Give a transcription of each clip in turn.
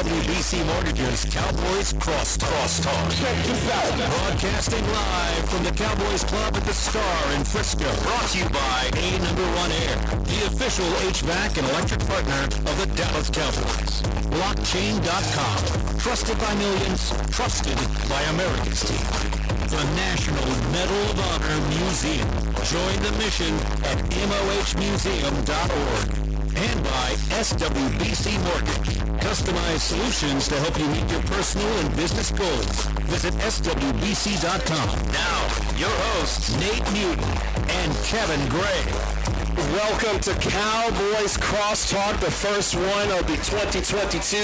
SWBC Mortgage's Cowboys Cross Crosstalk. Check this out. Broadcasting live from the Cowboys Club at the Star in Frisco. Brought to you by A Number One Air, the official HVAC and electric partner of the Dallas Cowboys. Blockchain.com. Trusted by millions. Trusted by America's team. The National Medal of Honor Museum. Join the mission at mohmuseum.org and by SWBC Mortgage. Customized solutions to help you meet your personal and business goals. Visit SWBC.com. Now, your hosts, Nate Newton and Kevin Gray. Welcome to Cowboys Crosstalk, the first one of the 2022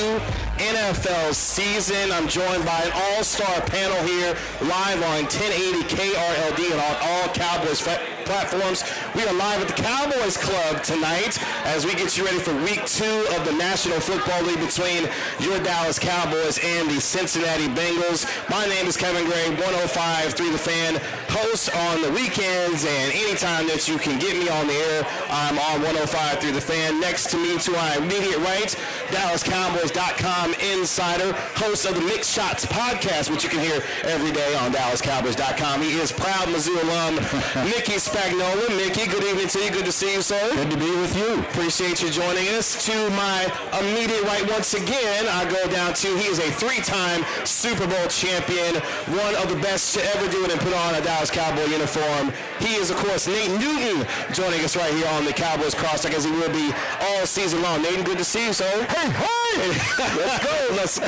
NFL season. I'm joined by an all-star panel here, live on 1080 KRLD and on all Cowboys fa- platforms. We are live at the Cowboys Club tonight as we get you ready for week two of the National Football League between your Dallas Cowboys and the Cincinnati Bengals. My name is Kevin Gray, 105 through the fan, host on the weekends and anytime that you can get me on the air, I'm on 105 through the fan. Next to me to my immediate right, DallasCowboys.com insider, host of the Mixed Shots podcast, which you can hear every day on DallasCowboys.com. He is proud Mizzou alum, Mickey Spagnola. Mickey, good evening to you. Good to see you, sir. Good to be with you. Appreciate you joining us. To my immediate right, once again, I go down to he is a three-time Super Bowl champion, one of the best to ever do it and put on a Dallas Cowboy uniform. He is, of course, Nate Newton, joining us right here on the Cowboys Cross. Crosstalk as he will be all season long. Nate, good to see you, sir. Hey, hey! Let's go, let's go.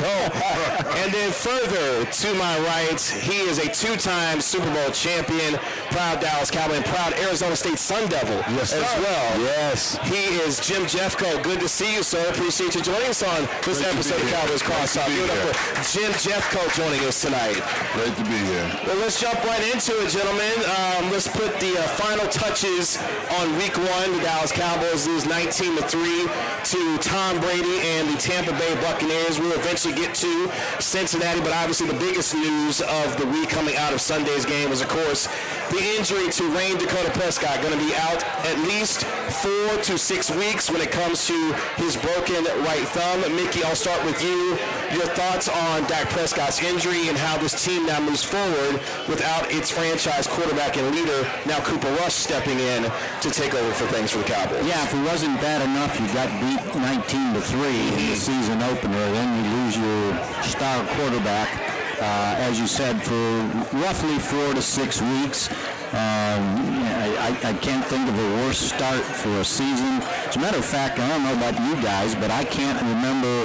and then further to my right, he is a two-time Super Bowl champion, proud Dallas Cowboy, and proud Arizona State Sun Devil Yes, as sir. well. Yes. He is Jim Jeffcoat. Good to see you, sir. Appreciate you joining us on this Great episode of. Cowboys Crosstalk. Give it up for Jim Jeffcoat joining us tonight. Great to be here. Well, let's jump right into it, gentlemen. Um, let's put the uh, final touches on Week One. The Dallas Cowboys lose 19 to three to Tom Brady and the Tampa Bay Buccaneers. We'll eventually get to Cincinnati, but obviously the biggest news of the week coming out of Sunday's game was, of course, the injury to Rayne Dakota Prescott. Going to be out at least four to six weeks when it comes to his broken right thumb. Mickey, I'll start with you. Your thoughts on Dak Prescott's injury and how this team now moves forward without its franchise quarterback and leader, now Cooper Rush, stepping in to take over for things for the Cowboys. Yeah, if it wasn't bad enough, you got beat 19 to three in the season opener, then you lose your star quarterback, uh, as you said, for roughly four to six weeks. Um, I, I- I can't think of a worse start for a season. As a matter of fact, I don't know about you guys, but I can't remember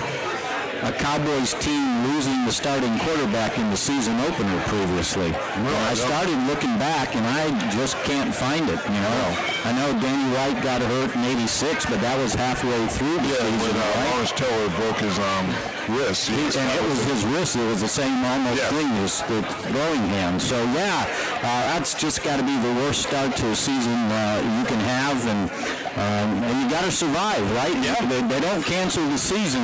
a Cowboys team losing the starting quarterback in the season opener previously. Well, I started looking back, and I just can't find it. You know, I know Danny White got hurt in '86, but that was halfway through the Yeah, season, when uh, right? Lawrence Taylor broke his um, wrist. he and it was his wrist. It was the same almost Yeah. thing as the throwing hand. So yeah, uh, that's just got to be the worst start to a season uh, you can have, and um, and you got to survive, right? Yeah. They, they don't cancel the season,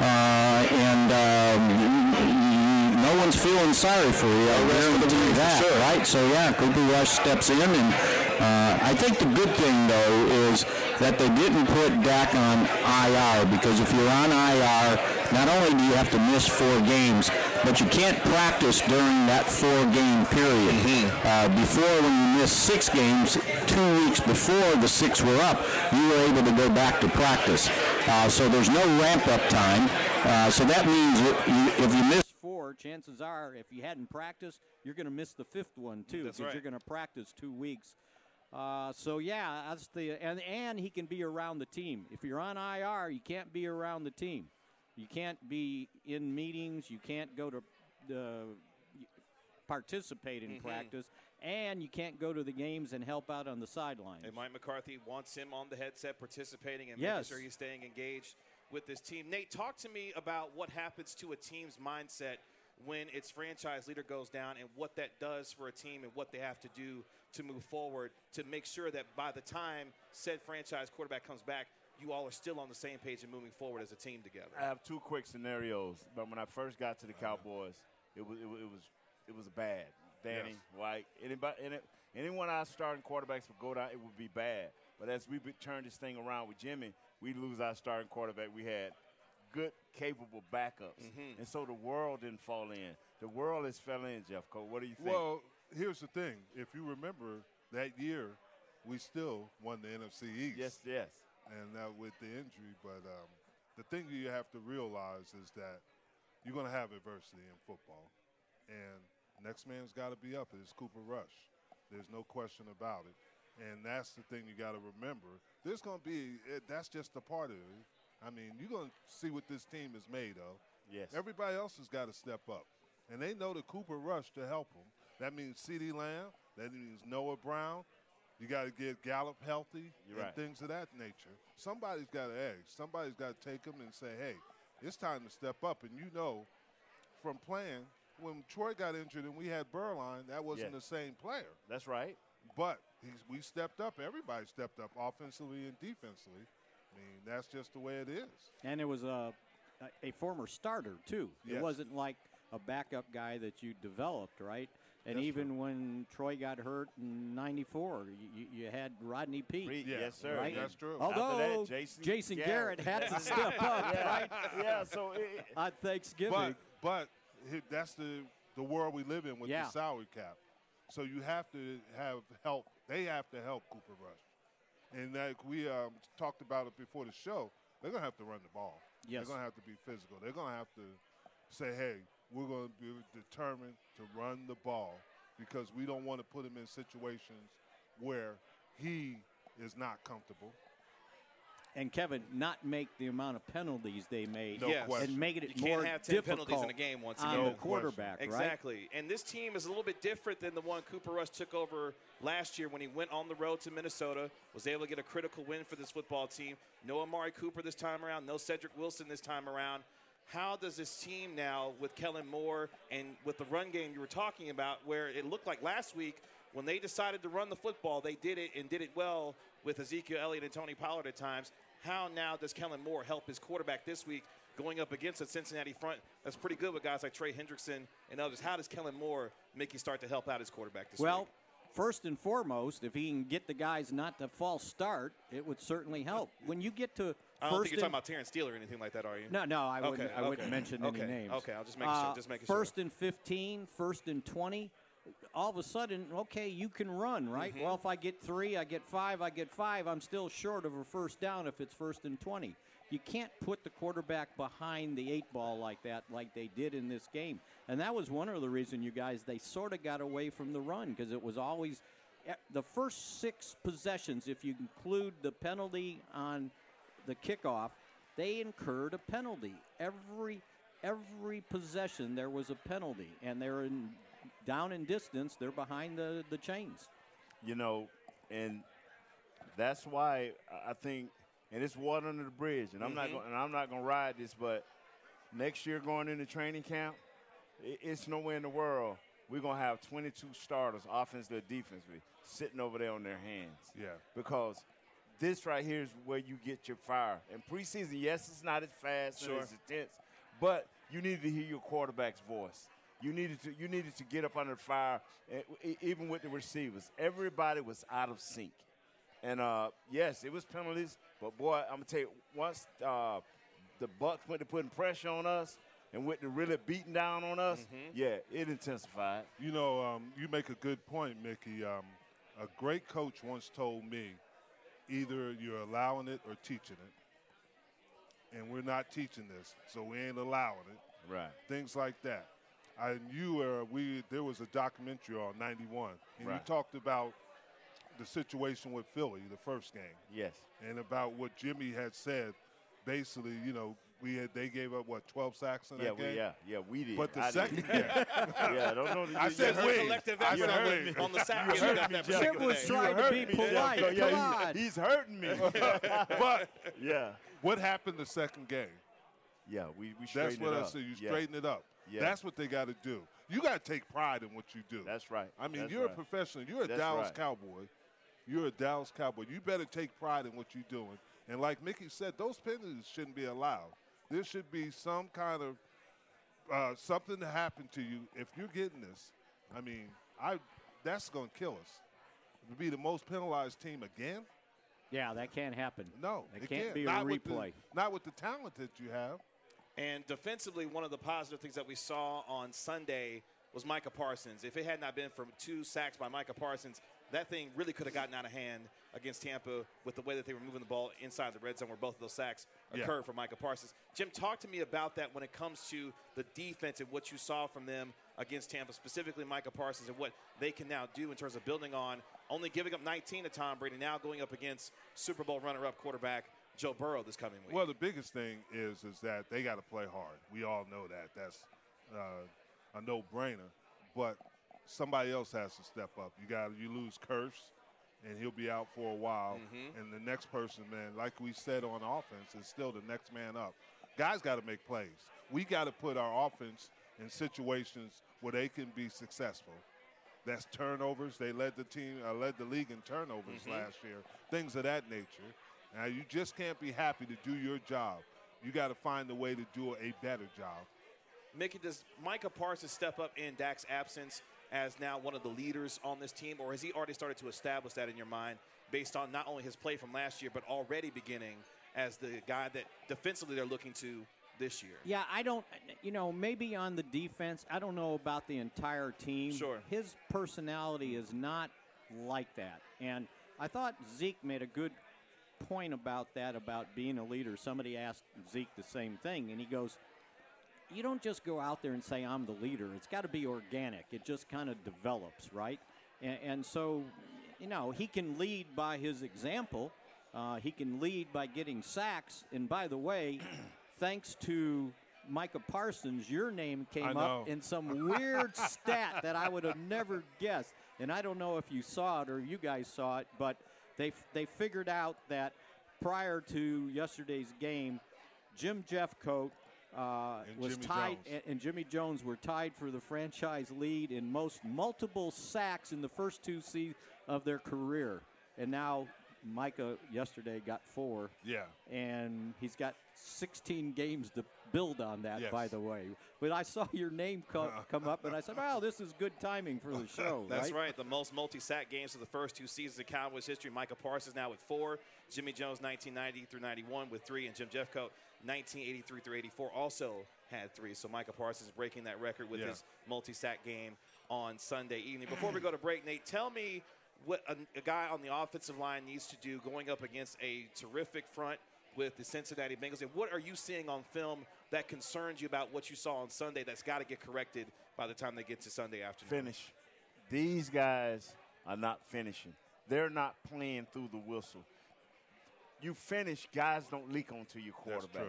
uh, and um, no one's feeling sorry for you. I guarantee that, right? So yeah, Cooper Rush steps in, and uh, I think the good thing though is that they didn't put Dak on IR because if you're on IR, not only do you have to miss four games, but you can't practice during that four-game period. Uh, before, when you missed six games, two weeks before the six were up, you were able to go back to practice. Uh, so there's no ramp-up time. Uh, so that means you, if you miss four, chances are, if you hadn't practiced, you're going to miss the fifth one too, because you're going to practice two weeks. Uh, so yeah, that's the and and he can be around the team. If you're on IR, you can't be around the team. You can't be in meetings. You can't go to the participate in practice, and you can't go to the games and help out on the sidelines. And Mike McCarthy wants him on the headset participating and Yes. making sure he's staying engaged with this team. Nate, talk to me about what happens to a team's mindset when its franchise leader goes down and what that does for a team and what they have to do to move forward to make sure that by the time said franchise quarterback comes back, you all are still on the same page and moving forward as a team together. I have two quick scenarios. But when I first got to the uh-huh. Cowboys, it was it, was- it was it was bad. Danny White, anybody, any, anyone our starting quarterbacks would go down, it would be bad. But as we turned this thing around with Jimmy, we lose our starting quarterback. We had good, capable backups. Mm-hmm. And so the world didn't fall in. The world has fell in, Jeffcoat. What do you think? Well, here's the thing. If you remember that year, we still won the NFC East. Yes, yes. And that with the injury, but um, the thing you have to realize is that you're going to have adversity in football, and next man's got to be up. It's Cooper Rush. There's no question about it. And that's the thing you got to remember. There's going to be, eh, that's just a part of it. I mean, you're going to see what this team is made of. Yes. Everybody else has got to step up. And they know the Cooper Rush to help them. That means CeeDee Lamb. That means Noah Brown. You got to get Gallup healthy You're and right. things of that nature. Somebody's got to edge. Somebody's got to take them and say, hey, it's time to step up. And you know from playing, when Troy got injured and we had Beuerlein, that wasn't Yeah. the same player. That's right. But he's, we stepped up. Everybody stepped up offensively and defensively. I mean, that's just the way it is. And it was a a former starter too. Yes. It wasn't like a backup guy that you developed, right? And That's even true. when Troy got hurt in '94, you, you had Rodney Peete. Reed, Yeah, Yes, sir. right? That's true. After that, Although Jason Garrett, Garrett. had to step up, yeah. right? yeah, so it, On Thanksgiving. But but that's the the world we live in with Yeah. the salary cap. So you have to have help. They have to help Cooper Rush, and like we um, talked about it before the show, they're gonna have to run the ball. Yes. They're gonna have to be physical. They're gonna have to say, "Hey, we're gonna be determined to run the ball because we don't want to put him in situations where he is not comfortable." And Kevin, not make the amount of penalties they made, No Yes. question. and making You it can't more have 10 difficult penalties in a game once on again. the quarterback, right? Exactly. And this team is a little bit different than the one Cooper Rush took over last year when he went on the road to Minnesota, was able to get a critical win for this football team. No Amari Cooper this time around, no Cedric Wilson this time around. How does this team now, with Kellen Moore and with the run game you were talking about, where it looked like last week when they decided to run the football, they did it and did it well with Ezekiel Elliott and Tony Pollard at times. How now does Kellen Moore help his quarterback this week going up against a Cincinnati front that's pretty good with guys like Trey Hendrickson and others? How does Kellen Moore make you start to help out his quarterback this week? Well, first and foremost, if he can get the guys not to false start, it would certainly help. When you get to I don't think you're talking about Terence Steele or anything like that, are you? No, no, I wouldn't. Okay, I wouldn't mention Okay, any names. okay, I'll just make sure- Uh, just making sure. First and 15, first and 20. All of a sudden, okay, you can run, right? Mm-hmm. Well, if I get three, I get five, I get five. I'm still short of a first down if it's first and 20. You can't put the quarterback behind the eight ball like that, like they did in this game. And that was one of the reasons you guys they sort of got away from the run because it was always eh, the first six possessions, if you include the penalty on the kickoff, they incurred a penalty. Every every possession there was a penalty, and they're in down in distance. They're behind the the chains. you know, and that's why I- I think, and it's water under the bridge, and I'm not mm-hmm. going, and I'm not going to ride this, but next year going into training camp, i- it's nowhere in the world we're going to have 22 starters, offensively or defensively, sitting over there on their hands. Yeah. Because this right here is where you get your fire. And preseason, yes, it's not as fast Sure. and as intense, but you need to hear your quarterback's voice. You needed to you needed to get up under fire, e- even with the receivers. Everybody was out of sync, and uh, yes, it was penalties. But boy, I'm gonna tell you, once uh, the Bucks went to putting pressure on us and went to really beating down on us, yeah, it intensified. You know, um, you make a good point, Mickey. Um, a great coach once told me either you're allowing it or teaching it. And we're not teaching this, so we ain't allowing it. Right. Things like that. I you were we there was a documentary on 91 and you talked about the situation with Philly the first game Yes. and about what Jimmy had said basically, you know, we had they gave up what 12 sacks in Yeah, that we, game. yeah, yeah, we did. But the I second did. game, yeah, I don't know. I said There's we. collective I effort said on, the, on the sack. You game heard me, that Chip was day. trying to be me, Jeff. polite. Yeah, Come he- on. he's hurting me. but yeah, what happened the second game? yeah, we we straightened That's what I said. You Yeah. straighten it up. Yeah. That's what they got to do. You got to take pride in what you do. That's right. I mean, That's you're right. a professional. You're a That's Dallas right. Cowboy. You're a Dallas Cowboy. You better take pride in what you're doing. And like Mickey said, those penalties shouldn't be allowed. There should be some kind of uh, something to happen to you if you're getting this. I mean, I that's going to kill us. To be the most penalized team again? Yeah, that can't happen. No, it, it can't can't. be not a with the- replay. not with the talent that you have. And defensively, one of the positive things that we saw on Sunday was Micah Parsons. If it had not been for two sacks by Micah Parsons, that thing really could have gotten out of hand against Tampa with the way that they were moving the ball inside the red zone where both of those sacks occurred yeah. for Micah Parsons. Jim, talk to me about that when it comes to the defense and what you saw from them against Tampa, specifically Micah Parsons, and what they can now do in terms of building on only giving up 19 to Tom Brady, now going up against Super Bowl runner-up quarterback Joe Burrow this coming week. Well, the biggest thing is is that they got to play hard. We all know that. That's uh, a no-brainer. But somebody else has to step up. You got you lose Kearse, and he'll be out for a while. Mm-hmm. And the next person, man, like we said on offense, is still the next man up. Guys got to make plays. We got to put our offense in situations where they can be successful. That's turnovers. They led the team, uh, led the league in turnovers mm-hmm. last year. Things of that nature. Now you just can't be happy to do your job. You got to find a way to do a better job. Mickey, does Micah Parsons step up in Dak's absence as now one of the leaders on this team, or has he already started to establish that in your mind based on not only his play from last year, but already beginning as the guy that defensively they're looking to this year? Yeah, I don't, you know, maybe on the defense, I don't know about the entire team. Sure. His personality is not like that. And I thought Zeke made a good point about that, about being a leader. Somebody asked Zeke the same thing, and he goes, you don't just go out there and say I'm the leader. It's got to be organic. It just kind of develops, right? And, and, so, you know, he can lead by his example. Uh, he can lead by getting sacks. And by the way, thanks to Micah Parsons, your name came up in some weird stat that I would have never guessed. And I don't know if you saw it or you guys saw it, but they they figured out that prior to yesterday's game, Jim Jeffcoat uh, was Jimmy tied, and, and, Jimmie Jones were tied for the franchise lead in most multiple sacks in the first two seasons of their career. And now Micah yesterday got four. Yeah. And he's got 16 games to build on that, yes. by the way. But I saw your name come, uh-huh. come up, and I said, "Wow, this is good timing for the show." That's right. right. The most multi-sack games of the first two seasons of Cowboys history. Micah Parsons now with four. Jimmie Jones, 1990 through 91 with three, and Jim Jeffcoat, 1983 through 84, also had three. So Micah Parsons breaking that record with yeah. his multi-sack game on Sunday evening. Before we go to break, Nate, tell me what a, a guy on the offensive line needs to do going up against a terrific front with the Cincinnati Bengals. And what are you seeing on film that concerns you about what you saw on Sunday that's got to get corrected by the time they get to Sunday afternoon? Finish. These guys are not finishing. They're not playing through the whistle. You finish, guys don't leak onto your quarterback.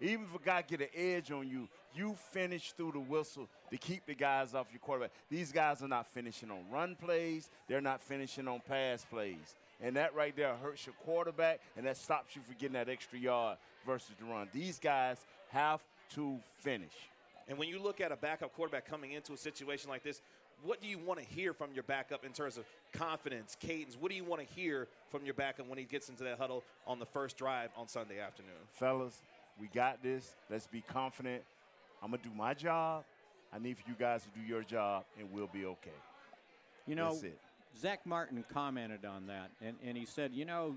Even if a guy get an edge on you, you finish through the whistle to keep the guys off your quarterback. These guys are not finishing on run plays. They're not finishing on pass plays. And that right there hurts your quarterback, and that stops you from getting that extra yard versus the run. These guys have to finish. And when you look at a backup quarterback coming into a situation like this, what do you want to hear from your backup in terms of confidence, cadence? What do you want to hear from your backup when he gets into that huddle on the first drive on Sunday afternoon? Fellas, we got this. Let's be confident. I'm going to do my job. I need for you guys to do your job, and we'll be okay. You know, Zack Martin commented on that, and, and he said, you know,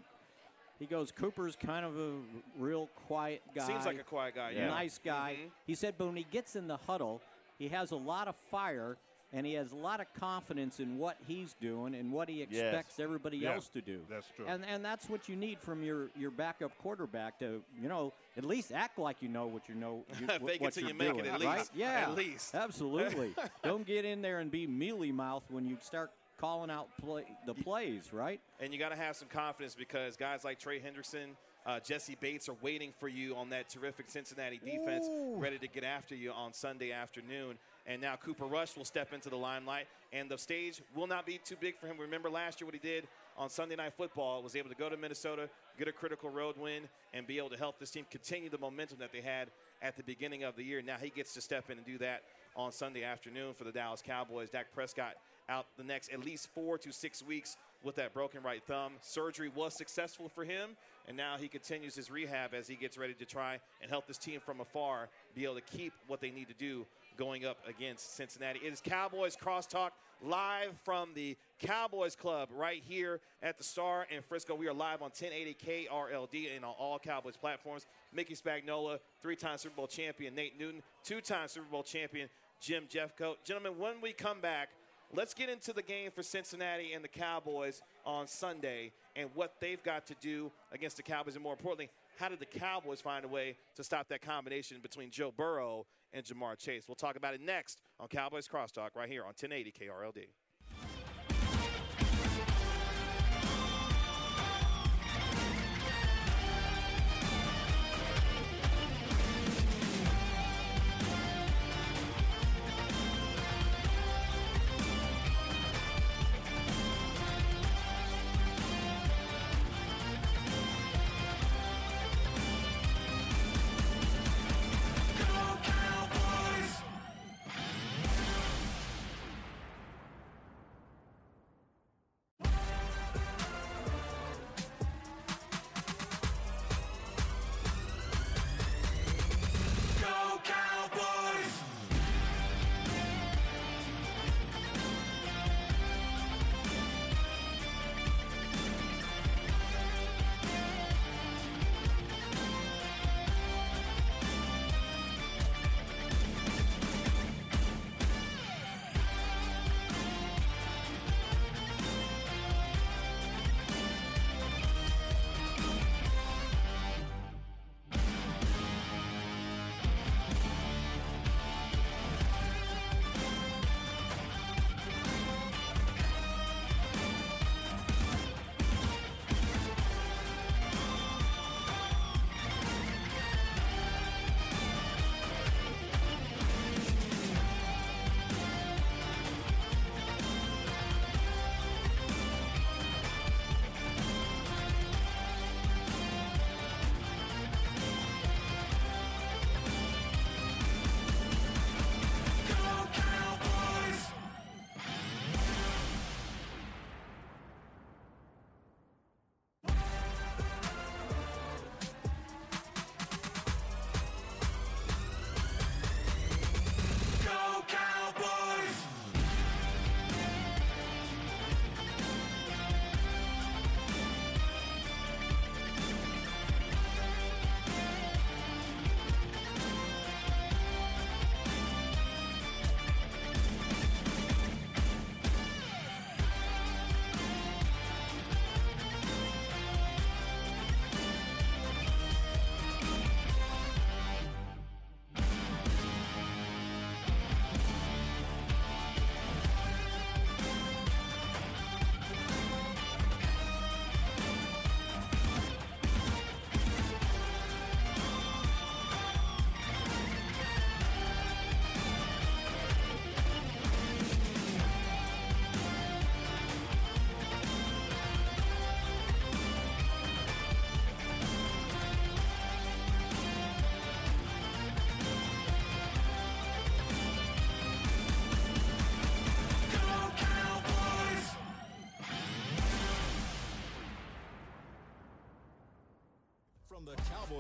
he goes, Cooper's kind of a real quiet guy. Seems like a quiet guy, yeah. Nice guy. Mm-hmm. He said, but when he gets in the huddle, he has a lot of fire and he has a lot of confidence in what he's doing and what he expects yes. everybody yeah, else to do. That's true. And and that's what you need from your, your backup quarterback to you know at least act like you know what you know. You, Fake what it till you make doing, it at right? least. Yeah, at least. Absolutely. Don't get in there and be mealy mouth when you start calling out play, the plays, right? And you got to have some confidence because guys like Trey Hendrickson. Uh, Jessie Bates are waiting for you on that terrific Cincinnati defense, Ooh. ready to get after you on Sunday afternoon. And now Cooper Rush will step into the limelight, and the stage will not be too big for him. Remember last year what he did on Sunday Night Football was able to go to Minnesota, get a critical road win, and be able to help this team continue the momentum that they had at the beginning of the year. Now he gets to step in and do that on Sunday afternoon for the Dallas Cowboys. Dak Prescott out the next at least four to six weeks with that broken right thumb. Surgery was successful for him, and now he continues his rehab as he gets ready to try and help this team from afar be able to keep what they need to do going up against Cincinnati. It is Cowboys Crosstalk live from the Cowboys Club right here at the Star in Frisco. We are live on 1080 KRLD and on all Cowboys platforms. Mickey Spagnola, three-time Super Bowl champion Nate Newton, two-time Super Bowl champion Jim Jeffcoat. Gentlemen, when we come back, let's get into the game for Cincinnati and the Cowboys on Sunday and what they've got to do against the Cowboys, and more importantly, how did the Cowboys find a way to stop that combination between Joe Burrow and Ja'Marr Chase? We'll talk about it next on Cowboys Crosstalk right here on 1080 KRLD.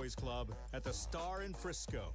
Cowboys Club at the Star in Frisco.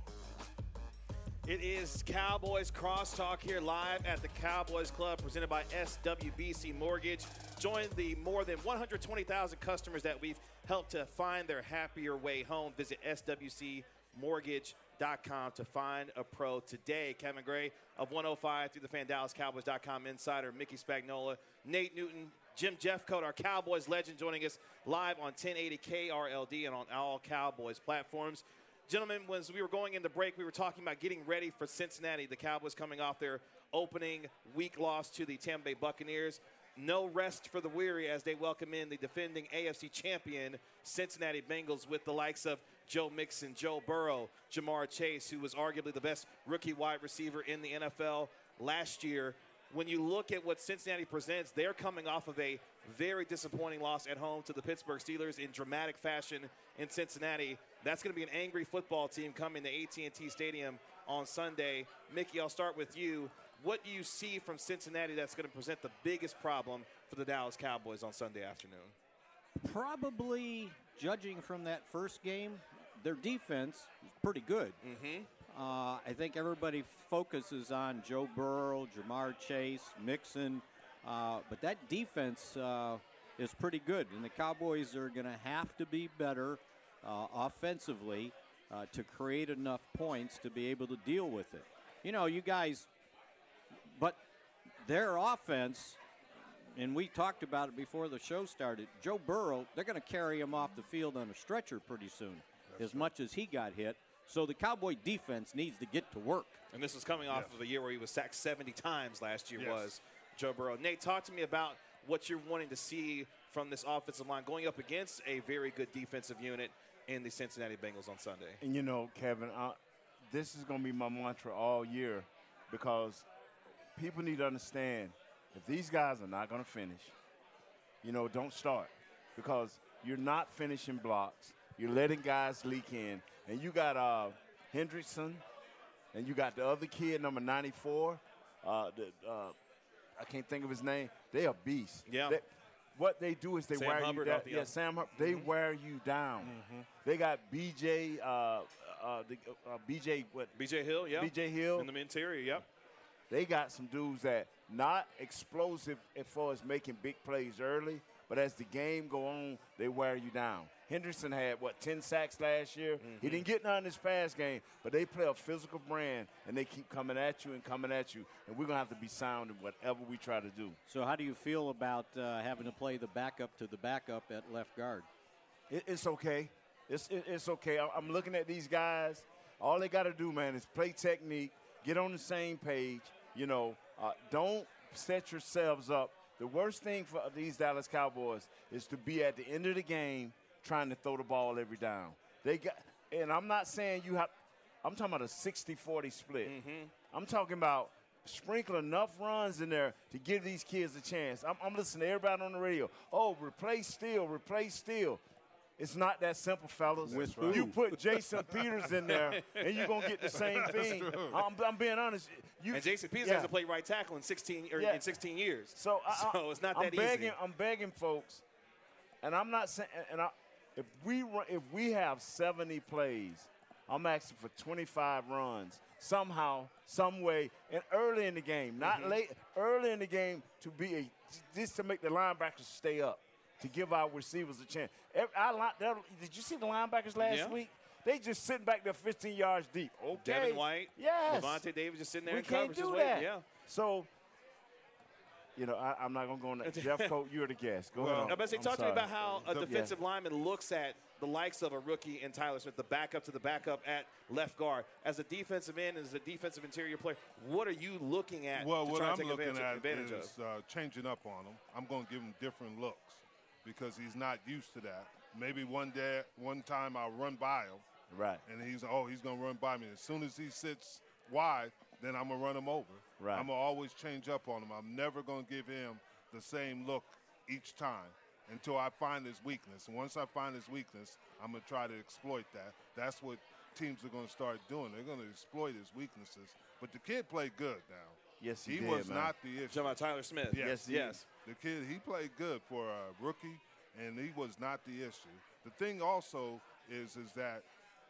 It is Cowboys Crosstalk here live at the Cowboys Club presented by SWBC Mortgage. Join the more than 120,000 customers that we've helped to find their happier way home. Visit SWCMortgage.com to find a pro today. Kevin Gray of 105 through the fan DallasCowboys.com insider, Mickey Spagnola, Nate Newton, Jim Jeffcoat, our Cowboys legend, joining us live on 1080 KRLD and on all Cowboys platforms. Gentlemen, as we were going into break, we were talking about getting ready for Cincinnati. The Cowboys coming off their opening week loss to the Tampa Bay Buccaneers. No rest for the weary as they welcome in the defending AFC champion Cincinnati Bengals with the likes of Joe Mixon, Joe Burrow, Ja'Marr Chase, who was arguably the best rookie wide receiver in the NFL last year when you look at what Cincinnati presents, they're coming off of a very disappointing loss at home to the Pittsburgh Steelers in dramatic fashion in Cincinnati. That's going to be an angry football team coming to AT&T Stadium on Sunday. Mickey, I'll start with you. What do you see from Cincinnati that's going to present the biggest problem for the Dallas Cowboys on Sunday afternoon? Probably judging from that first game, their defense is pretty good. Mm-hmm. Uh, I think everybody focuses on Joe Burrow, Ja'Marr Chase, Mixon, uh, but that defense uh, is pretty good, and the Cowboys are going to have to be better uh, offensively uh, to create enough points to be able to deal with it. You know, you guys, but their offense, and we talked about it before the show started. Joe Burrow, they're going to carry him off the field on a stretcher pretty soon, That's as right. much as he got hit. So the Cowboy defense needs to get to work. And this is coming off yes. of a year where he was sacked 70 times last year. Yes. Was Joe Burrow? Nate, talk to me about what you're wanting to see from this offensive line going up against a very good defensive unit in the Cincinnati Bengals on Sunday. And you know, Kevin, uh, this is going to be my mantra all year because people need to understand if these guys are not going to finish, you know, don't start because you're not finishing blocks. You're letting guys leak in, and you got uh, Hendrickson, and you got the other kid, number 94. Uh, the, uh, I can't think of his name. They are beasts. Yeah. They, what they do is they Sam wear Hubbard you down. Yeah, Sam Hubbard. They mm-hmm. wear you down. Mm-hmm. They got BJ, uh, uh, the, uh, BJ what? BJ Hill, yeah. BJ Hill in the interior, yep. They got some dudes that not explosive as far as making big plays early, but as the game go on, they wear you down. Henderson had what ten sacks last year. Mm-hmm. He didn't get none in this past game, but they play a physical brand and they keep coming at you and coming at you, and we're gonna have to be sound in whatever we try to do. So, how do you feel about uh, having to play the backup to the backup at left guard? It, it's okay. It's it, it's okay. I'm looking at these guys. All they got to do, man, is play technique, get on the same page. You know, uh, don't set yourselves up. The worst thing for these Dallas Cowboys is to be at the end of the game trying to throw the ball every down. They got, and I'm not saying you have. I'm talking about a 60-40 split. Mm-hmm. I'm talking about sprinkle enough runs in there to give these kids a chance. I'm, I'm listening to everybody on the radio. Oh, replace Steele, replace Steele. It's not that simple, fellas. Right. You put Jason Peters in there, and you're gonna get the same thing. I'm, I'm, being honest. You, and Jason Peters yeah. hasn't played right tackle in 16 yeah. in 16 years. So, I, so it's not I'm that begging, easy. I'm begging folks, and I'm not saying. And I, if we run, if we have 70 plays, I'm asking for 25 runs somehow, some way, and early in the game, not mm-hmm. late. Early in the game to be a just to make the linebackers stay up, to give our receivers a chance. I, did you see the linebackers last yeah. week? They just sitting back there 15 yards deep. Okay. Devin White. Yes. Lavonte David just sitting there we can't coverage. do that. Yeah. So you know, I, am not going to go on that. Jeffcoat, you're the guest. Go well, ahead. I'm about to say, talk sorry. to me about how a defensive yeah. lineman looks at the likes of a rookie and Tyler Smith, the backup to the backup at left guard. As a defensive end, as a defensive interior player, what are you looking at well, to what try I'm to take looking advantage, at advantage is uh, changing up on him. I'm going to give him different looks because he's not used to that. Maybe one day, one time I'll run by him. Right. And he's, oh, he's going to run by me. As soon as he sits wide, then I'm going to run him over. Right. I'm going to always change up on him. I'm never going to give him the same look each time until I find his weakness. And once I find his weakness, I'm going to try to exploit that. That's what teams are going to start doing. They're going to exploit his weaknesses. But the kid played good now. Yes, he, he did, was man. not the issue. Talking about Tyler Smith. Yes, yes, yes. The kid, he played good for a rookie, and he was not the issue. The thing also is, is that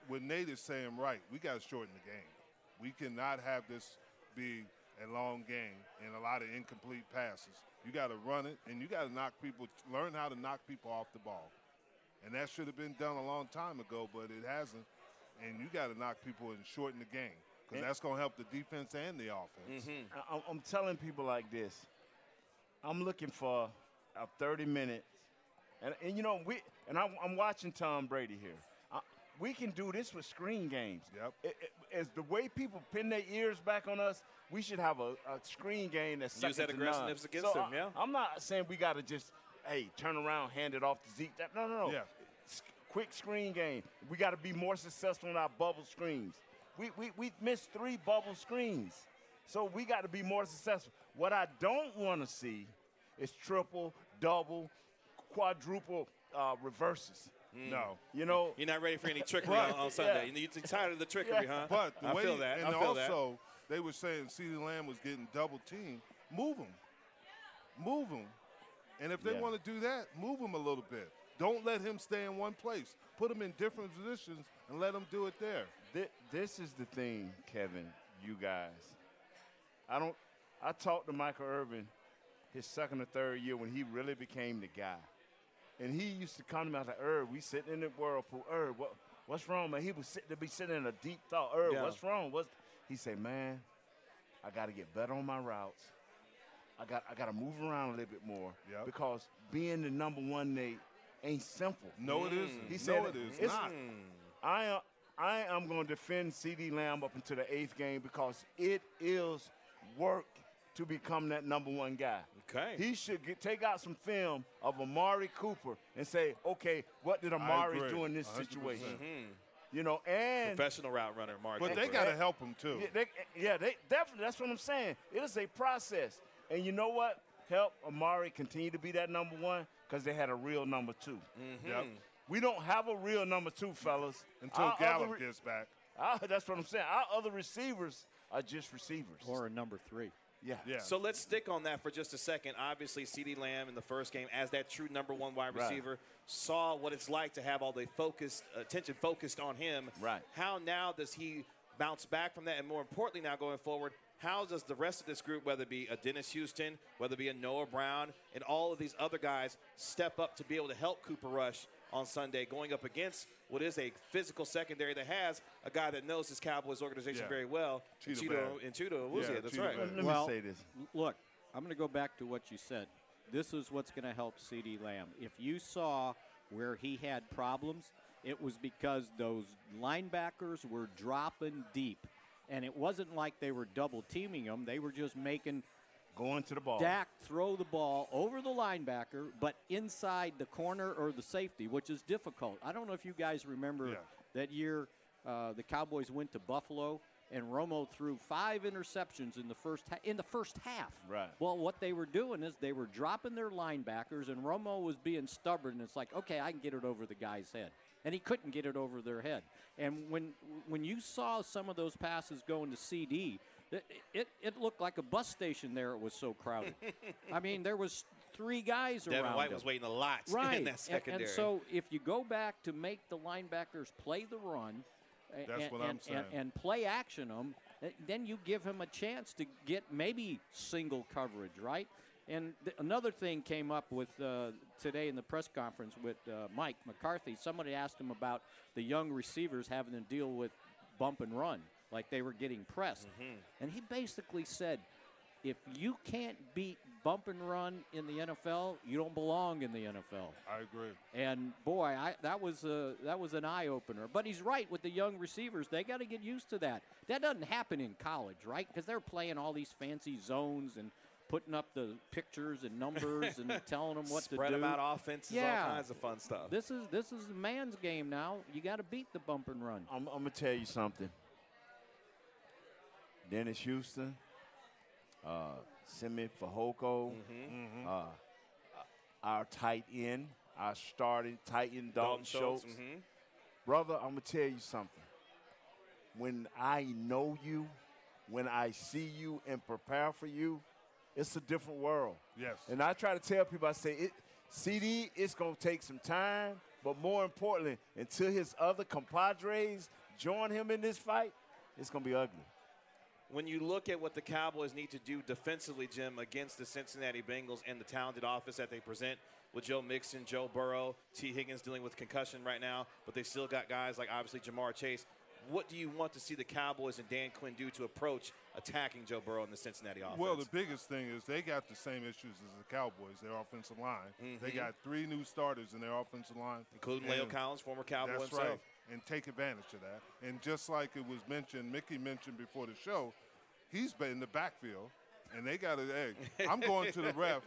what Nate is saying right, we got to shorten the game. We cannot have this be a long game and a lot of incomplete passes. You got to run it, and you got to knock people, learn how to knock people off the ball. And that should have been done a long time ago, but it hasn't. And you got to knock people and shorten the game because that's going to help the defense and the offense. Mm-hmm. I, I'm telling people like this. I'm looking for a 30 minute, and, and you know we and I'm, I'm watching Tom Brady here. I, we can do this with screen games. Yep. It, it, as the way people pin their ears back on us, we should have a, a screen game that's use that aggressiveness against so them. I, Yeah. I'm not saying we got to just hey turn around, hand it off to Zeke. That, no, no, no. Yeah. S- quick screen game. We got to be more successful in our bubble screens. We we we missed three bubble screens, so we got to be more successful. What I don't want to see is triple, double, quadruple uh, reverses. Mm. No. You know, You're not ready for any trickery on, on Sunday. You're tired of the trickery, huh? But the I way, feel that. and I feel that. also they were saying CeeDee Lamb was getting double teamed. Move him, move him, and if they Yeah. want to do that, move him a little bit. Don't let him stay in one place. Put him in different positions and let him do it there. This is the thing, Kevin, you guys. I don't. I talked to Michael Irvin his second or third year when he really became the guy. And he used to come to me, I was like, Herb, we sitting in the whirlpool. Herb, what, what's wrong, man? He would sit to be sitting in a deep thought. Herb, Yeah. what's wrong? What's he say, man, I gotta get better on my routes. I got I gotta move around a little bit more. Yep. Because being the number one Nate ain't simple. No, it isn't. He no, said it is it's- not. I am I am going to defend CeeDee Lamb up until the eighth game because it is work to become that number one guy. Okay. He should get, take out some film of Amari Cooper and say, okay, what did Amari do in this 100%. situation? Mm-hmm. You know, and Professional route runner, Mark. But they got to help him too. yeah, they, yeah, they definitely. That's what I'm saying. It is a process, and you know what? Help Amari continue to be that number one because they had a real number 2 Mm-hmm. Yep. We don't have a real number two, fellas. Until Our Gallup re- gets back. our- that's what I'm saying. Our other receivers are just receivers. Or a number three. Yeah, Yeah. So let's stick on that for just a second. Obviously, CeeDee Lamb in the first game, as that true number one wide Right. receiver, saw what it's like to have all the focused attention focused on him. Right. How now does he bounce back from that? And more importantly, now going forward, how does the rest of this group, whether it be a Dennis Houston, whether it be a Noah Brown, and all of these other guys, step up to be able to help Cooper Rush on Sunday, going up against what is a physical secondary that has a guy that knows his Cowboys organization Yeah. very well, Cheetah Cheeto and Chido Awuzie, Yeah, that's Cheetah right. Bag. Let Well, me say this. Look, I'm going to go back to what you said. This is what's going to help CeeDee Lamb. If you saw where he had problems, it was because those linebackers were dropping deep. And it wasn't like they were double teaming him, they were just making Going to the ball. Dak throw the ball over the linebacker, but inside the corner or the safety, which is difficult. I don't know if you guys remember Yeah. that year uh, the Cowboys went to Buffalo and Romo threw five interceptions in the first ha- in the first half. Right. Well, what they were doing is they were dropping their linebackers, and Romo was being stubborn. And it's like, okay, I can get it over the guy's head, and he couldn't get it over their head. And when when you saw some of those passes going to CD, it, it, it looked like a bus station there. It was so crowded. I mean, there was three guys Devin around White him. was waiting a lot right. in that And- secondary. And, so if you go back to make the linebackers play the run, That's and, what I'm and, saying. and, and play action them, then you give him a chance to get maybe single coverage, right? And th- another thing came up with uh, today in the press conference with uh, Mike McCarthy. Somebody asked him about the young receivers having to deal with bump and run, like they were getting pressed. Mm-hmm. And he basically said, if you can't beat bump and run in the NFL, you don't belong in the NFL. I agree. And boy, I, that was a, that was an eye opener. But he's right with the young receivers; they got to get used to that. That doesn't happen in college, right? Because they're playing all these fancy zones and putting up the pictures and numbers and telling them what to do. them out offenses, Yeah. all kinds of fun stuff. This is this is a man's game now. You got to beat the bump and run. I'm, I'm gonna tell you something. Dennis Houston, uh, Simi Fehoko, Mm-hmm. uh, our tight end, our starting tight end, Dalton, Schultz. mhm. Brother, I'm gonna tell you something. When I know you, when I see you and prepare for you, it's a different world. Yes. And I try to tell people, I say, it, CeeDee, it's going to take some time, but more importantly, until his other compadres join him in this fight, it's going to be ugly. When you look at what the Cowboys need to do defensively, Jim, against the Cincinnati Bengals and the talented offense that they present with Joe Mixon, Joe Burrow, Tee Higgins dealing with concussion right now, but they still got guys like obviously Ja'Marr Chase. What do you want to see the Cowboys and Dan Quinn do to approach attacking Joe Burrow in the Cincinnati offense? Well, the biggest thing is they got the same issues as the Cowboys, their offensive line. They got three new starters in their offensive line. Mm-hmm. including La'el Collins, former Cowboy That's himself. right. And take advantage of that. And just like it was mentioned, Mickey mentioned before the show, he's been in the backfield, and they got an egg. I'm going to the ref.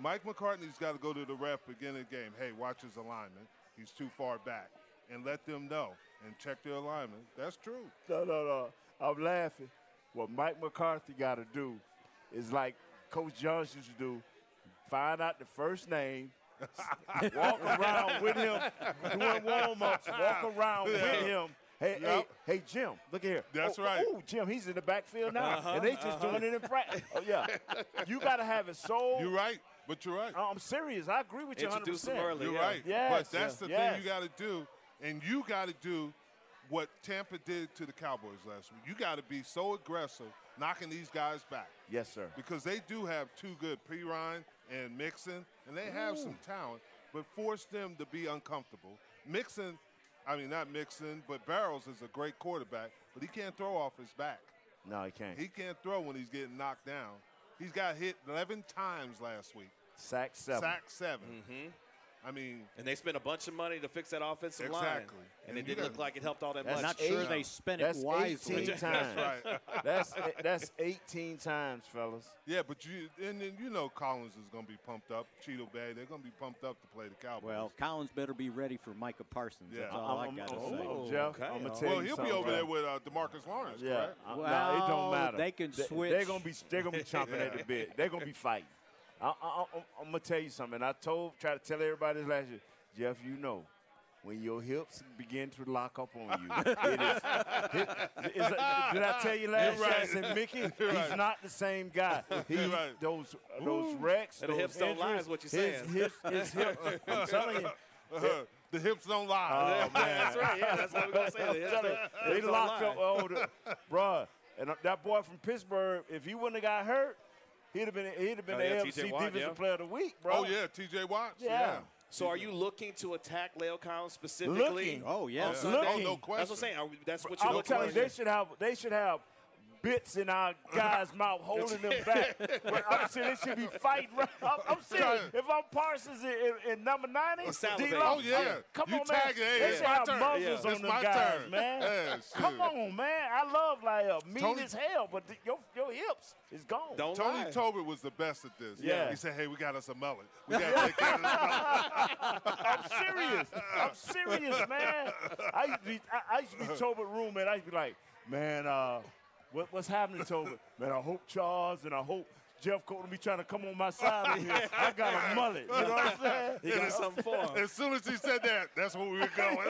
Mike McCarthy's got to go to the ref beginning of the game. Hey, watch his alignment. He's too far back. And let them know and check their alignment. That's true. No, no, no. I'm laughing. What Mike McCarthy got to do is like Coach Jones used to do find out the first name, walk around with him, doing warm ups, walk around with him. Hey, Yep. hey, hey, Jim, look here. That's oh, right. Oh, Jim, he's in the backfield now, uh-huh. and they just uh-huh. doing it in practice. Oh, yeah, you got to have it so. You're right. But you're right. I'm serious. I agree with you 100. Introduce them percent early. You're yeah. right. Yes, but that's yeah, the yes. thing you got to do, and you got to do what Tampa did to the Cowboys last week. You got to be so aggressive, knocking these guys back Yes, sir. because they do have two good Pirine and Mixon, and they have some talent, but force them to be uncomfortable. Mixon, I mean not Mixon, but Burrow's is a great quarterback, but he can't throw off his back. No, he can't. He can't throw when he's getting knocked down. He's got hit 11 times last week. Sack seven. Sack 7 Mm-hmm. I mean, And they spent a bunch of money to fix that offensive line. Exactly. And, And it didn't look like it helped all that That's much. Not sure eight- they spent That's it wisely. 18 times. that's right. That's that's 18 times, fellas. Yeah, but you and then you know Collins is going to be pumped up. Chido Bay, they're going to be pumped up to play the Cowboys. Well, Collins better be ready for Micah Parsons. That's all I I'm- got to I'm- say. I'm- Jeff, okay. I'm gonna Well, tell well, you he'll be over bro. there with uh, Demarcus Lawrence, Yeah, correct? Well, no, it don't matter. they can They- switch. They're gonna be they're gonna be chomping at the bit. They're gonna be fighting. I, I, I, I'm gonna tell you something. I told, try to tell everybody this last year, Jeff. You know, when your hips begin to lock up on you, it is. It, is did I tell you last You're year? I said, Mickey, You're he's right. not the same guy. He, right. Those those wrecks, And the those hips don't lie is what you're his saying. Hips, his hips. I'm telling you. Uh-huh. the hips don't lie. Oh, man. That's right. Yeah, that's what we're going to say. I'm They- telling you, they they don't locked lie. up oh, the, bruh. And uh, that boy from Pittsburgh, if he wouldn't have got hurt, he'd have been he'd have been Oh, the yeah, AFC Watt, Defensive yeah. Player of the Week, bro. oh yeah, T.J. Watts. Yeah. So are you looking to attack La'el Collins specifically? Looking. Oh, yeah. on Yeah. Sunday? Oh, no That's what I'm saying. That's what you're I'm looking telling you, they should have they should have bits in our guys' mouth holding them back. Well, I'm saying they should be fighting. right- I'm, I'm serious. If I'm Parsons in, in, in number 90. D-Lo, Oh, yeah. I'm- come You on, man. it. Hey, they it's should my have turn. muzzles Yeah. on It's them my guys, turn. man. Yeah, come on, man. I love Lyle. Mean Tony- as hell, but th- your, your hips is gone. Don't Tony lie. Tolbert was the best at this. Yeah. He said, "Hey, we got us a mullet. We got to take care of this. I'm serious. I'm serious, man. I used to be, I, I used to be Tolbert roommate. I used to be like, man, uh, what, what's happening, Tolbert? Man, I hope Charles and I hope Jeff Colton be trying to come on my side of here. I got a mullet. You know what I'm saying? He got something for him. As soon as he said that, that's where we were going.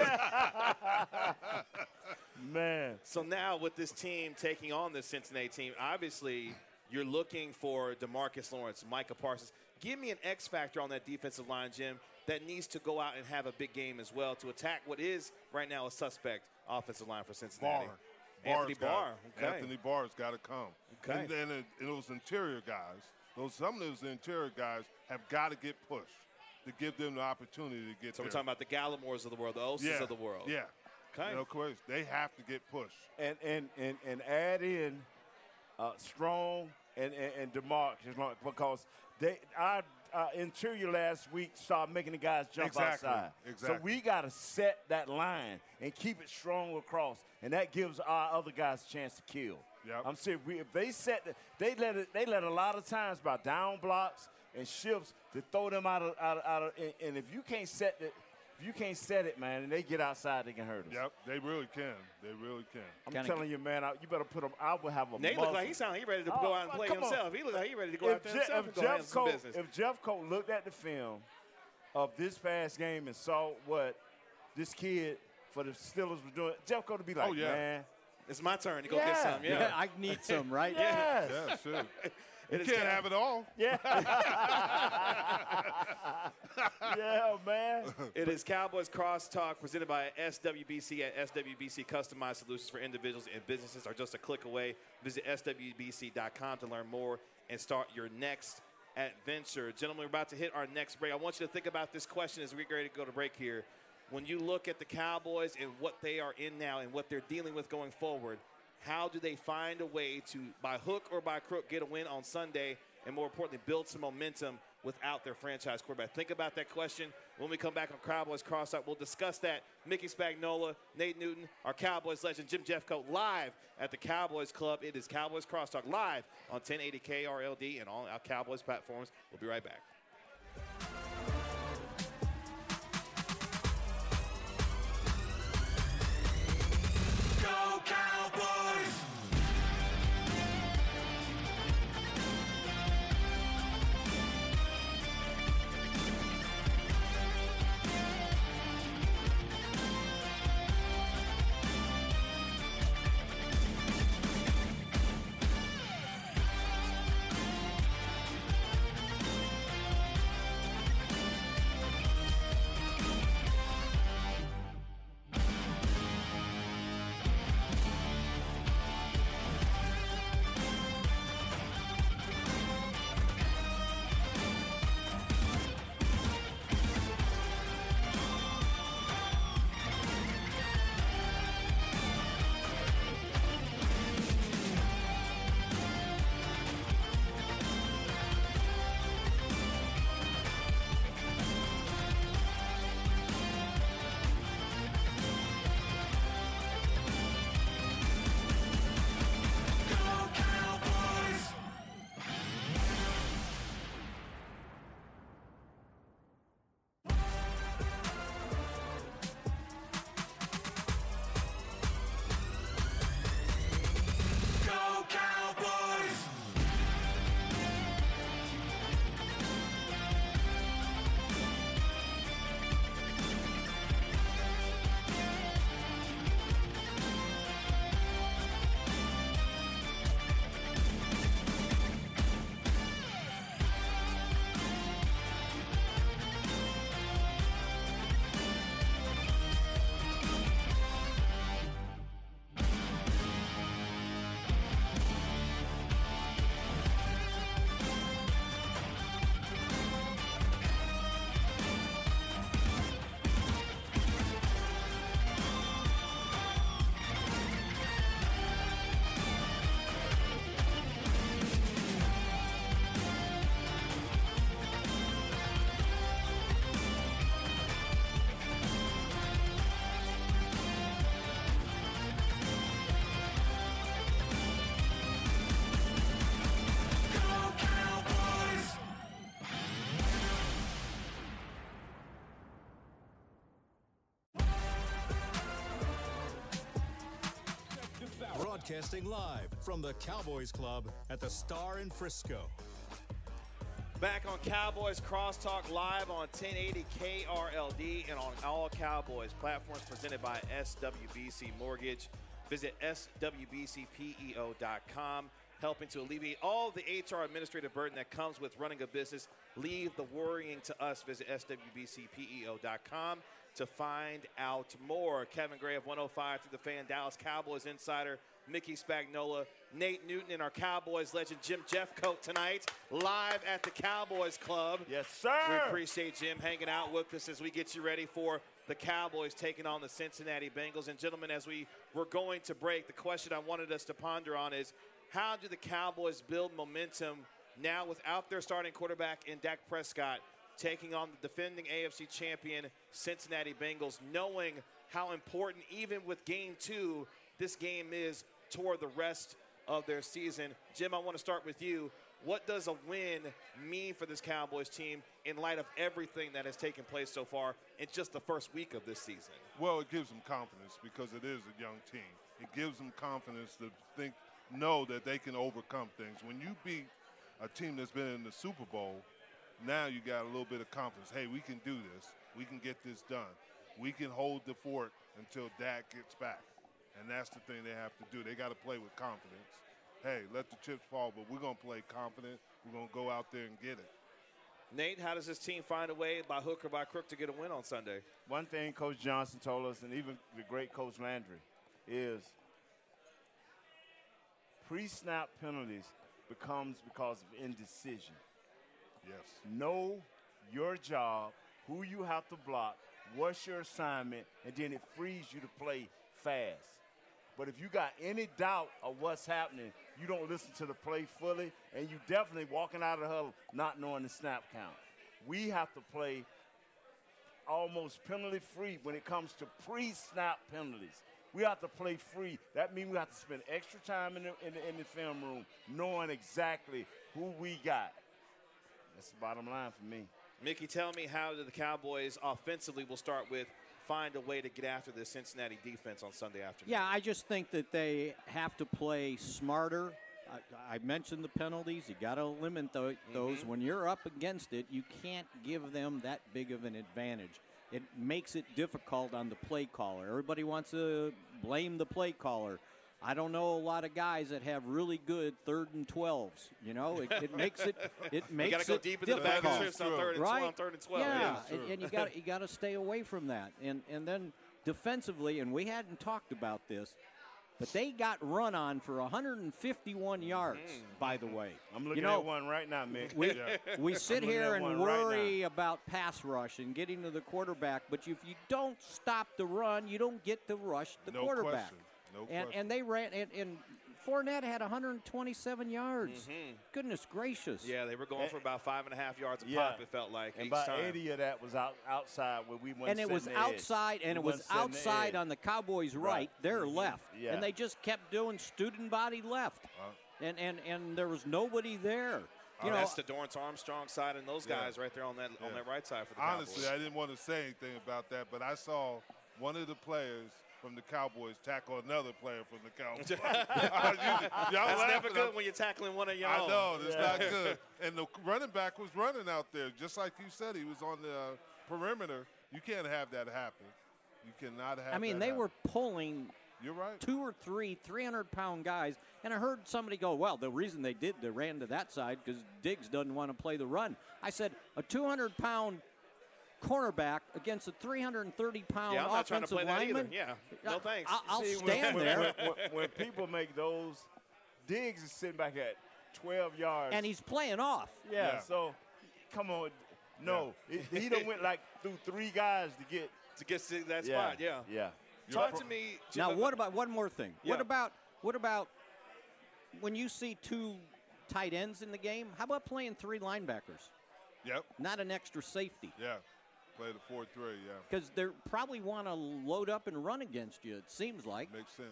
Man. So now with this team taking on the Cincinnati team, obviously you're looking for Demarcus Lawrence, Micah Parsons. Give me an X factor on that defensive line, Jim, that needs to go out and have a big game as well to attack what is right now a suspect offensive line for Cincinnati. Barr. Anthony Barr's got- Barr. Okay. Anthony Barr's got to come. Okay. And then it, and those interior guys, those some of those interior guys have got to get pushed to give them the opportunity to get So we're talking about the Gallimores of the world, the Oses yeah. of the world. Yeah. Okay. You know, Chris, they have to get pushed. And and and, and add in uh, Strong and, and, and DeMarcus because they our uh, interior last week started making the guys jump Exactly, outside. exactly. So we got to set that line and keep it strong across, and that gives our other guys a chance to kill. Yep. I'm saying we, if they set, the, they let it, they let a lot of times by down blocks and shifts to throw them out of out of, out of and, and if you can't set it, if you can't set it, man, and they get outside, they can hurt us. Yep, they really can. They really can. I'm Kinda telling you, man, I, you better put them. I will have a. They muzzle. look like he sound he ready to Oh, go out and oh, play come on. himself. He look like he ready to go out if, there Je- himself if and go handle Jeff some Coat, business. if Jeffcoat looked at the film of this past game and saw what this kid for the Steelers was doing, Jeffcoat would be like, Oh, yeah. man, it's my turn to go get Yeah. some. Yeah. Yeah, I need some, right? yes, Yeah, sure. It you can't kind- have it all. yeah, yeah, man. It is Cowboys Crosstalk presented by SWBC at SWBC Customized Solutions for individuals and businesses are just a click away. Visit SWBC.com to learn more and start your next adventure. Gentlemen, we're about to hit our next break. I want you to think about this question as we're ready to go to break here. When you look at the Cowboys and what they are in now and what they're dealing with going forward, how do they find a way to, by hook or by crook, get a win on Sunday and more importantly, build some momentum without their franchise quarterback? Think about that question when we come back on Cowboys Crosstalk. We'll discuss that. Mickey Spagnola, Nate Newton, our Cowboys legend, Jim Jeffcoat, live at the Cowboys Club. It is Cowboys Crosstalk live on 1080 KRLD and all our Cowboys platforms. We'll be right back. Broadcasting live from the Cowboys Club at the Star in Frisco. Back on Cowboys Crosstalk live on 1080 KRLD and on all Cowboys platforms presented by SWBC Mortgage. Visit SWBCPEO.com, helping to alleviate all the HR administrative burden that comes with running a business. Leave the worrying to us. Visit SWBCPEO.com to find out more. Kevin Gray of 105 through the fan, Dallas Cowboys insider, Mickey Spagnola, Nate Newton, and our Cowboys legend Jim Jeffcoat tonight, live at the Cowboys Club. Yes, sir. We appreciate Jim hanging out with us as we get you ready for the Cowboys taking on the Cincinnati Bengals. And gentlemen, as we were going to break, the question I wanted us to ponder on is how do the Cowboys build momentum now without their starting quarterback in Dak Prescott? taking on the defending AFC champion Cincinnati Bengals, knowing how important, even with game two, this game is toward the rest of their season. Jim, I want to start with you. What does a win mean for this Cowboys team in light of everything that has taken place so far in just the first week of this season? Well, it gives them confidence because it is a young team. It gives them confidence to think, know that they can overcome things. When you beat a team that's been in the Super Bowl, now you got a little bit of confidence. Hey, we can do this. We can get this done. We can hold the fort until Dak gets back. And that's the thing they have to do. They got to play with confidence. Hey, let the chips fall, but we're going to play confident. We're going to go out there and get it. Nate, how does this team find a way, by hook or by crook, to get a win on Sunday? One thing Coach Johnson told us, and even the great Coach Landry, is pre-snap penalties becomes because of indecision. Yes. Know your job, who you have to block, what's your assignment, and then it frees you to play fast. But if you got any doubt of what's happening, you don't listen to the play fully, and you definitely walking out of the huddle not knowing the snap count. We have to play almost penalty free when it comes to pre-snap penalties. We have to play free. That means we have to spend extra time in the, in the, in the film room knowing exactly who we got. That's the bottom line for me. Mickey, tell me how the Cowboys offensively will start with find a way to get after the Cincinnati defense on Sunday afternoon. Yeah, I just think that they have to play smarter. I, I mentioned the penalties. You got to limit those. Mm-hmm. When you're up against it, you can't give them that big of an advantage. It makes it difficult on the play caller. Everybody wants to blame the play caller. I don't know a lot of guys that have really good third and twelves. You know, it, it makes it it makes you got to go deep into the back of the on third and right? 12, third and twelve. Yeah, yeah and, and, you got you got to stay away from that. And and then defensively, and we hadn't talked about this. But they got run on for 151 yards, mm-hmm. by the way. I'm looking you know, at one right now, man. We, yeah. we sit here and worry right about pass rush and getting to the quarterback, but if you don't stop the run, you don't get to rush the no quarterback. Question. No and, and they ran, and, and Fournette had 127 yards. Mm-hmm. Goodness gracious. Yeah, they were going for about five and a half yards a yeah. pop, it felt like. And about time. 80 of that was out outside where we went And it was outside, and we it was outside on the Cowboys' right, right. their mm-hmm. left. Yeah. And they just kept doing student body left. Uh, and, and, and there was nobody there. You oh, know, that's the Dorance Armstrong side and those guys yeah. right there on that yeah. on that right side for the Honestly, Cowboys. I didn't want to say anything about that, but I saw one of the players – from the Cowboys tackle another player from the Cowboys. Y'all That's never good when you're tackling one of your I own. know, it's not good. And the running back was running out there, just like you said, he was on the uh, perimeter. You can't have that happen. You cannot have I mean, they happen. were pulling You're right. two or three 300 pound guys. And I heard somebody go, well, the reason they did, they ran to that side because Diggs doesn't want to play the run. I said, a 200 pound cornerback against a 330 pound yeah, I'm not offensive trying to play lineman. That either. Yeah, no thanks. I, will See, stand when, there. When, when, when, people make those, Diggs is sitting back at 12 yards. And he's playing off. Yeah, Yeah. so come on. No, he, he done went like through three guys to get to get to that yeah, spot. Yeah. Yeah. Talk to me. Jim, Now, what about one more thing? Yeah. What about what about when you see two tight ends in the game? How about playing three linebackers? Yep. Not an extra safety. Yeah. Play the 4 3, yeah. Because they probably want to load up and run against you, it seems like. Makes sense.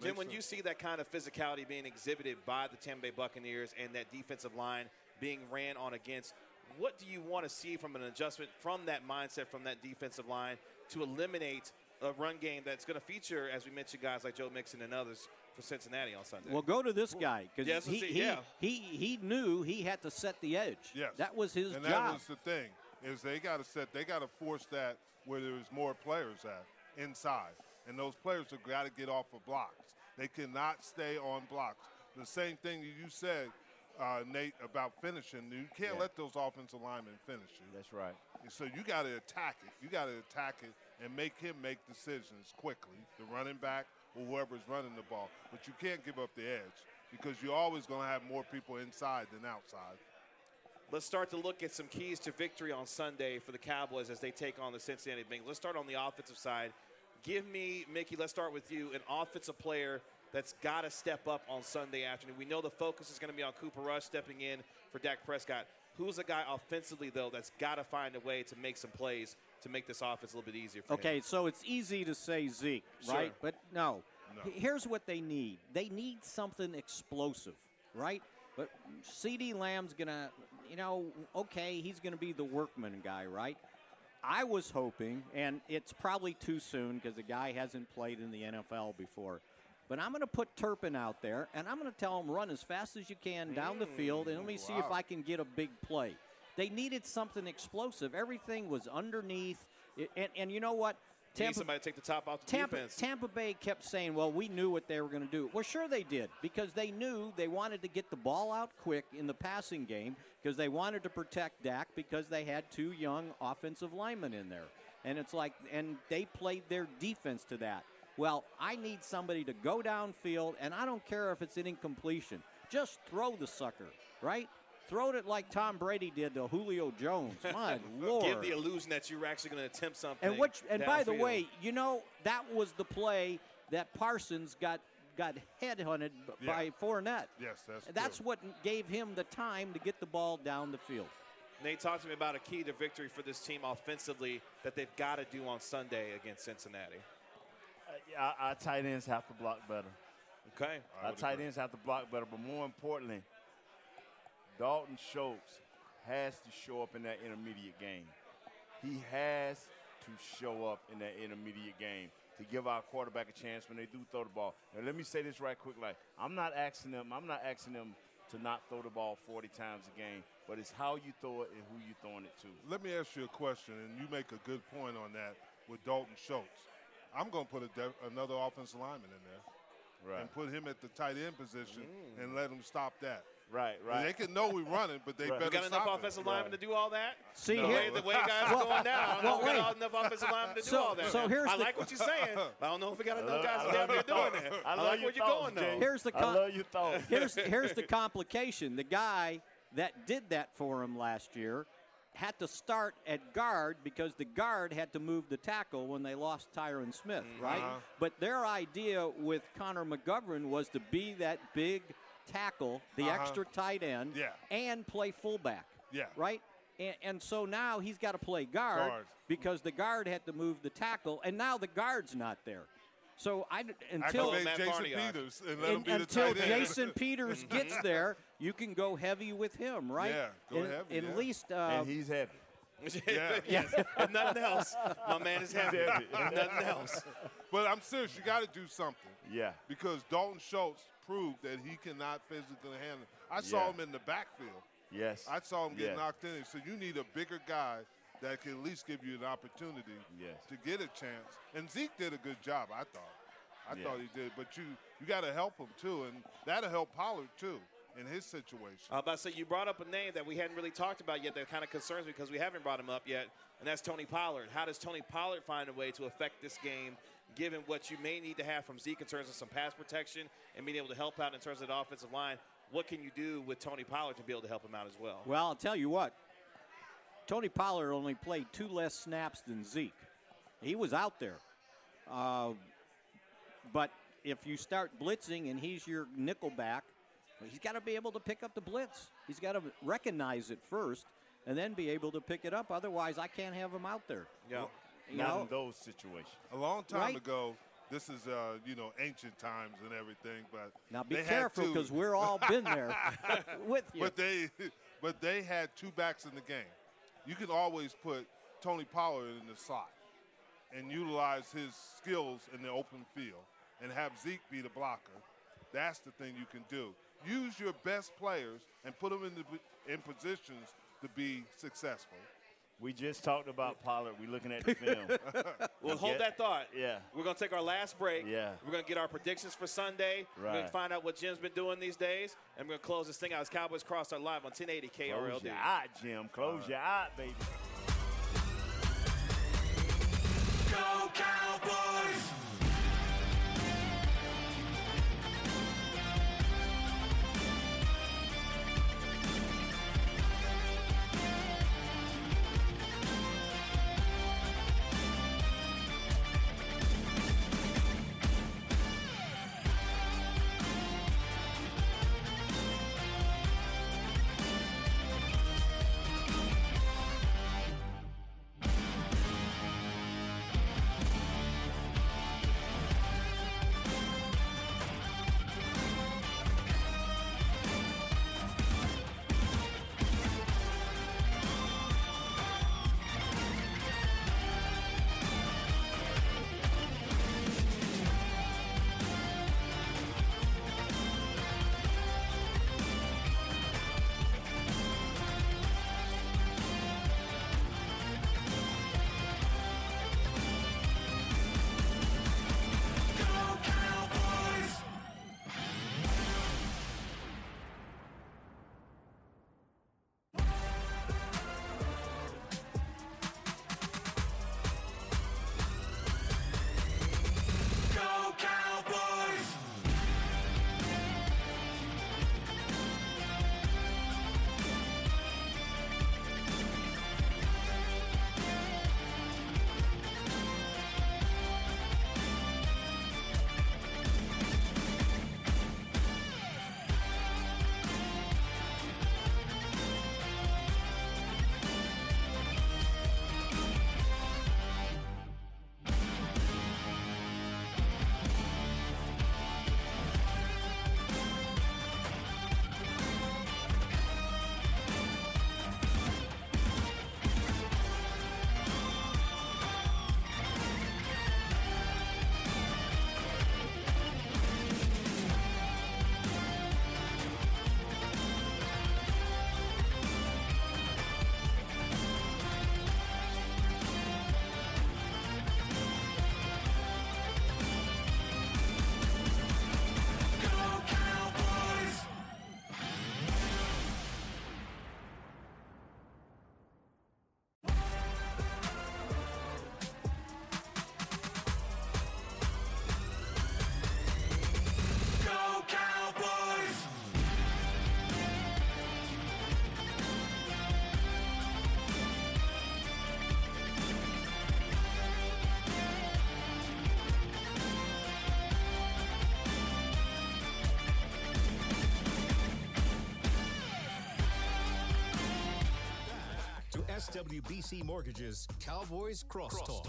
Jim, Makes when you see that kind of physicality being exhibited by the Tampa Bay Buccaneers and that defensive line being ran on against, what do you want to see from an adjustment from that mindset from that defensive line to eliminate a run game that's going to feature, as we mentioned, guys like Joe Mixon and others for Cincinnati on Sunday. Well, go to this guy because Yes, he, let's he, yeah. he he knew he had to set the edge. Yes. that was his and job. that was the thing is they got to set they got to force that where there's more players at inside, and those players have got to get off of blocks. They cannot stay on blocks. The same thing you said, uh, Nate, about finishing. You can't Yeah. let those offensive linemen finish you. That's right. So you got to attack it. You got to attack it and make him make decisions quickly, the running back or whoever's running the ball. But you can't give up the edge because you're always going to have more people inside than outside. Let's start to look at some keys to victory on Sunday for the Cowboys as they take on the Cincinnati Bengals. Let's start on the offensive side. Give me, Mickey, let's start with you, an offensive player that's got to step up on Sunday afternoon. We know the focus is going to be on Cooper Rush stepping in for Dak Prescott. Who's a guy offensively, though, that's got to find a way to make some plays to make this offense a little bit easier for them? Okay, him? so it's easy to say Zeke, Sure. right? But no. No. Here's what they need. They need something explosive, right? But CeeDee Lamb's gonna, you know, okay, he's gonna be the workman guy, right? I was hoping, and it's probably too soon because the guy hasn't played in the NFL before. But I'm going to put Turpin out there, and I'm going to tell him run as fast as you can down the field, and let me see if. I can get a big play. They needed something explosive. Everything was underneath, and, and you know what? You need Tampa, somebody to take the top off the Tampa, defense. Tampa Bay kept saying, well, we knew what they were going to do. Well, sure they did, because they knew they wanted to get the ball out quick in the passing game because they wanted to protect Dak because they had two young offensive linemen in there. And it's like, and they played their defense to that. Well, I need somebody to go downfield, and I don't care if it's an incompletion. Just throw the sucker, right? Throw it like Tom Brady did to Julio Jones. My lord! Give the illusion that you're actually going to attempt something. And which, and by the downfield. way, you know that was the play that Parsons got got headhunted Yeah. by Fournette. Yes, that's right. That's true. what gave him the time to get the ball down the field. Nate, talk to me about a key to victory for this team offensively that they've got to do on Sunday against Cincinnati. Uh, yeah, our, our tight ends have to block better. Okay. Our tight ends have to block better, but more importantly, Dalton Schultz has to show up in that intermediate game. He has to show up in that intermediate game to give our quarterback a chance when they do throw the ball. Now, let me say this right quick. Like, I'm not asking them. I'm not asking them to not throw the ball 40 times a game, but it's how you throw it and who you throwing it to. Let me ask you a question, and you make a good point on that with Dalton Schultz. I'm going to put a de- another offensive lineman in there Right. and put him at the tight end position mm. and let him stop that. Right. Right. They can know we're running, but they Right. better We got enough offensive it. linemen to do all that? See the, here, way, the way guys are going down, I don't well, we got wait. enough offensive linemen to do So- all that. so here's I the- like what you're saying, but I don't know if we got enough guys I down love there your doing thoughts. that. I I, love like your where you're going, though. Here's the I love your thoughts. here's here's the complication. The guy that did that for him last year had to start at guard because the guard had to move the tackle when they lost Tyron Smith, right? Uh-huh. But their idea with Connor McGovern was to be that big tackle, the Uh-huh. extra tight end, Yeah. and play fullback. Yeah. Right? And, and so now he's got to play guard, Guard. because the guard had to move the tackle, and now the guard's not there. So I until Activate Matt Jason Peters and let and him be until tight. Jason Peters gets there, you can go heavy with him, right? Yeah, go And- heavy, At yeah. least, uh, and he's heavy. Yeah. yes. If nothing else, my man is happy. If nothing else. But I'm serious. You got to do something. Yeah. Because Dalton Schultz proved that he cannot physically handle it. I saw him in the backfield. Yes. I saw him get Yes. knocked in. So you need a bigger guy that can at least give you an opportunity Yes. to get a chance. And Zeke did a good job, I thought. I Yeah. thought he did. But you you got to help him too, and that'll help Pollard too in his situation. I was about to say, you brought up a name that we hadn't really talked about yet that kind of concerns me because we haven't brought him up yet, and that's Tony Pollard. How does Tony Pollard find a way to affect this game, given what you may need to have from Zeke in terms of some pass protection and being able to help out in terms of the offensive line? What can you do with Tony Pollard to be able to help him out as well? well, I'll tell you what. Tony Pollard only played two less snaps than Zeke. He was out there, uh, but if you start blitzing and he's your nickel back, he's got to be able to pick up the blitz. He's got to recognize it first, and then be able to pick it up. Otherwise, I can't have him out there. Yeah. You Not know? in those situations. A long time Right. ago, this is uh, you know ancient times and everything, but Now be they careful because we're all been there with you. But they, but they had two backs in the game. You can always put Tony Pollard in the slot and utilize his skills in the open field, and have Zeke be the blocker, That's the thing you can do. Use your best players and put them in, the, in positions to be successful. We just talked about Pollard. We're looking at the film. well, hold that thought. Yeah. We're going to take our last break. Yeah. We're going to get our predictions for Sunday. Right. We're going to find out what Jim's been doing these days. And we're going to close this thing out as Cowboys Crosstalk live on 1080 KRLD. Close your eye, Jim. Close your eye, baby. Go Cowboys! To SWBC Mortgage's Cowboys Crosstalk.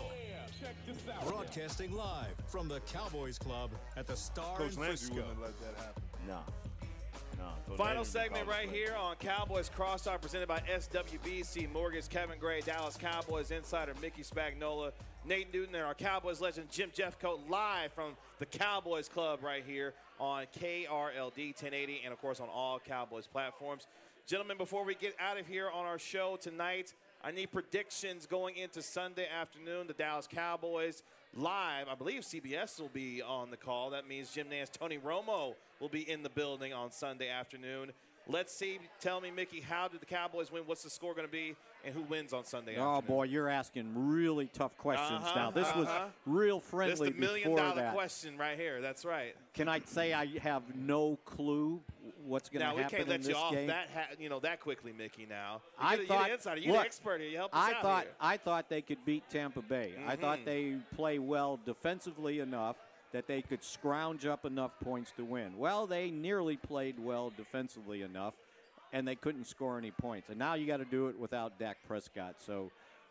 Broadcasting live from the Cowboys Club at the Star Coach in Landry Frisco. wouldn't let that happen. No. No. Final segment right it. here on Cowboys Crosstalk presented by SWBC Mortgage. Kevin Gray, Dallas Cowboys insider Mickey Spagnola, Nate Newton, and our Cowboys legend Jim Jeffcoat live from the Cowboys Club right here on KRLD 1080 and of course on all Cowboys platforms. Gentlemen, before we get out of here on our show tonight, I need predictions going into Sunday afternoon. The Dallas Cowboys live. I believe CBS will be on the call. That means Jim Nantz, Tony Romo will be in the building on Sunday afternoon. Let's see. Tell me, Mickey, how did the Cowboys win? What's the score going to be? And who wins on Sunday Oh afternoon? boy, you're asking really tough questions Uh-huh, now. This was uh-huh. real This is friendly the million dollar that. question right here. That's right. Can I say I have no clue what's going to Now we happen can't in let this you off game? that ha- you know that quickly, Mickey. Now I you're, the- thought, you're the insider. You're look, the expert here. You help us I out thought here. I thought they could beat Tampa Bay. I thought Mhm. they play well defensively enough that they could scrounge up enough points to win. Well, they nearly played well defensively enough, and they couldn't score any points. And now you got to do it without Dak Prescott. So